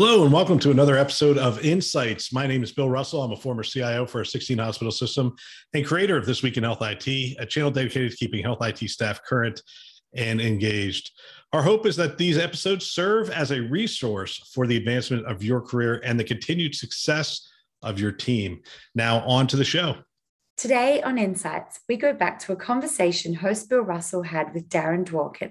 Hello, and welcome to another episode of Insights. My name is Bill Russell. I'm a former CIO for a 16 hospital system and creator of This Week in Health IT, a channel dedicated to keeping health IT staff current and engaged. Our hope is that these episodes serve as a resource for the advancement of your career and the continued success of your team. Now, on to the show. Today on Insights, we go back to a conversation host Bill Russell had with Darren Dworkin.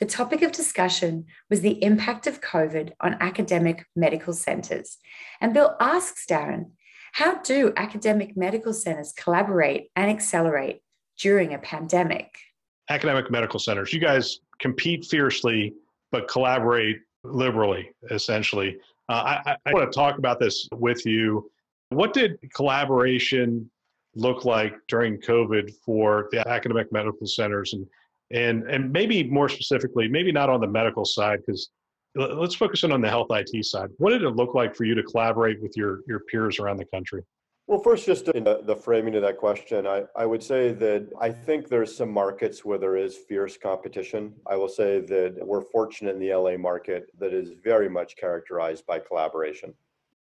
The topic of discussion was the impact of COVID on academic medical centres. And Bill asks Darren, how do academic medical centres collaborate and accelerate during a pandemic? Academic medical centers, you guys compete fiercely, but collaborate liberally, essentially. Uh, I, I want to talk about this with you. What did collaboration look like during COVID for the academic medical centers, and and and maybe more specifically, maybe not on the medical side, because let's focus in on the health IT side. What did it look like for you to collaborate with your your peers around the country? Well, first, just in the, the framing of that question, I, I would say that I think there's some markets where there is fierce competition. I will say that we're fortunate in the LA market that is very much characterized by collaboration.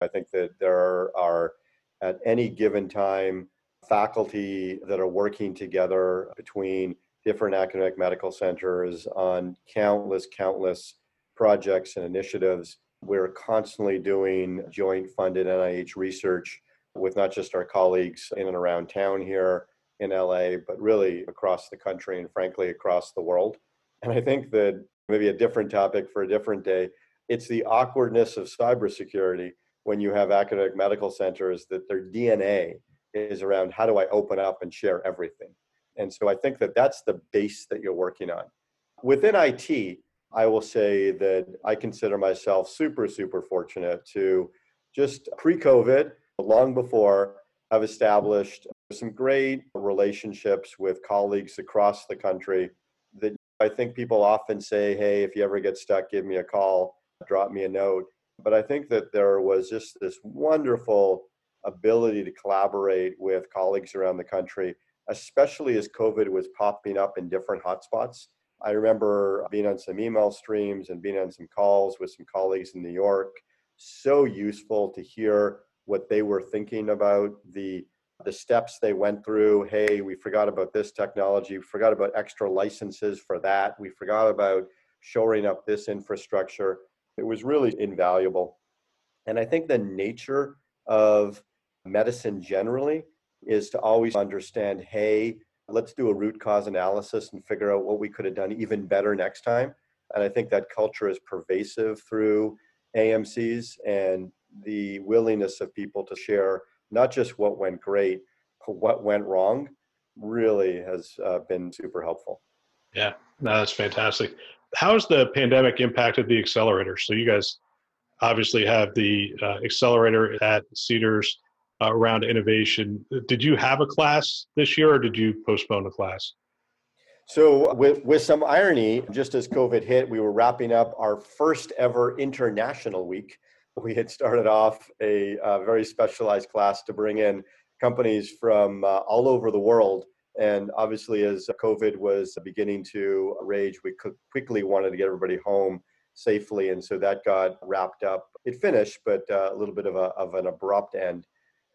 I think that there are, at any given time, faculty that are working together between different academic medical centers on countless, countless projects and initiatives. We're constantly doing joint funded NIH research with not just our colleagues in and around town here in LA, but really across the country and frankly across the world. And I think that maybe a different topic for a different day, it's the awkwardness of cybersecurity when you have academic medical centers that their DNA is around how do I open up and share everything. And so I think that that's the base that you're working on. Within IT, I will say that I consider myself super, super fortunate to just pre COVID long before I've established some great relationships with colleagues across the country that I think people often say, hey, if you ever get stuck, give me a call, drop me a note. But I think that there was just this wonderful ability to collaborate with colleagues around the country, especially as COVID was popping up in different hotspots. I remember being on some email streams and being on some calls with some colleagues in New York. So useful to hear what they were thinking about, the the steps they went through. Hey, we forgot about this technology, we forgot about extra licenses for that, we forgot about shoring up this infrastructure. It was really invaluable. And I think the nature of medicine generally is to always understand hey, let's do a root cause analysis and figure out what we could have done even better next time. And I think that culture is pervasive through AMCs and the willingness of people to share not just what went great, but what went wrong really has uh, been super helpful. Yeah, no, that's fantastic. How's the pandemic impacted the accelerator? So you guys obviously have the uh, accelerator at Cedars uh, around innovation. Did you have a class this year, or did you postpone a class? So, with, with some irony, just as COVID hit, we were wrapping up our first ever international week we had started off a, a very specialized class to bring in companies from uh, all over the world. And obviously, as COVID was beginning to rage, we quickly wanted to get everybody home safely. And so that got wrapped up. It finished, but uh, a little bit of, a, of an abrupt end.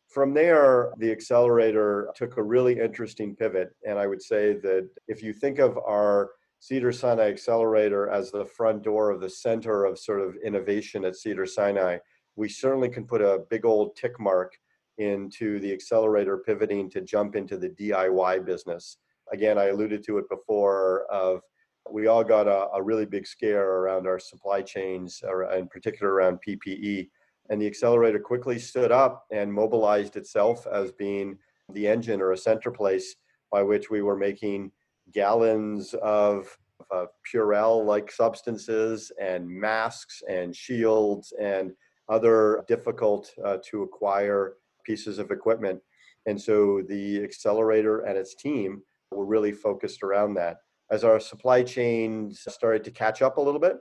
From there, the accelerator took a really interesting pivot. And I would say that if you think of our Cedar Sinai Accelerator as the front door of the center of sort of innovation at Cedar Sinai, we certainly can put a big old tick mark into the accelerator pivoting to jump into the DIY business. Again, I alluded to it before of we all got a, a really big scare around our supply chains, or in particular around PPE. And the accelerator quickly stood up and mobilized itself as being the engine or a center place by which we were making gallons of uh, Purell like substances and masks and shields and other difficult uh, to acquire pieces of equipment. And so the accelerator and its team were really focused around that. As our supply chains started to catch up a little bit,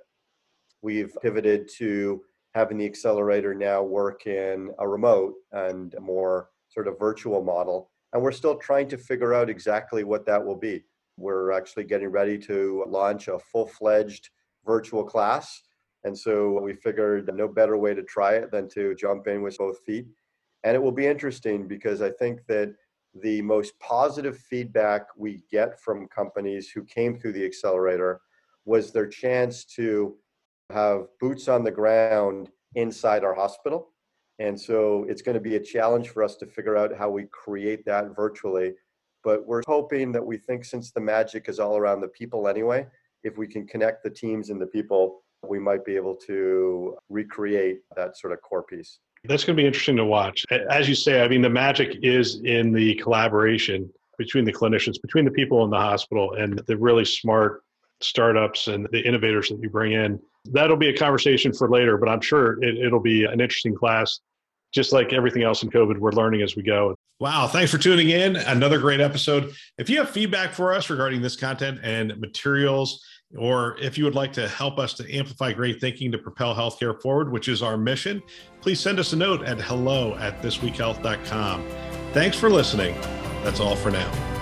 we've pivoted to having the accelerator now work in a remote and a more sort of virtual model. And we're still trying to figure out exactly what that will be. We're actually getting ready to launch a full fledged virtual class. And so we figured no better way to try it than to jump in with both feet. And it will be interesting because I think that the most positive feedback we get from companies who came through the accelerator was their chance to have boots on the ground inside our hospital. And so it's going to be a challenge for us to figure out how we create that virtually. But we're hoping that we think since the magic is all around the people anyway, if we can connect the teams and the people, we might be able to recreate that sort of core piece. That's going to be interesting to watch. As you say, I mean, the magic is in the collaboration between the clinicians, between the people in the hospital, and the really smart startups and the innovators that you bring in. That'll be a conversation for later, but I'm sure it, will be an interesting class. Just like everything else in COVID, we're learning as we go. Wow. Thanks for tuning in. Another great episode. If you have feedback for us regarding this content and materials, or if you would like to help us to amplify great thinking to propel healthcare forward, which is our mission, please send us a note at hello at thisweekhealth.com. Thanks for listening. That's all for now.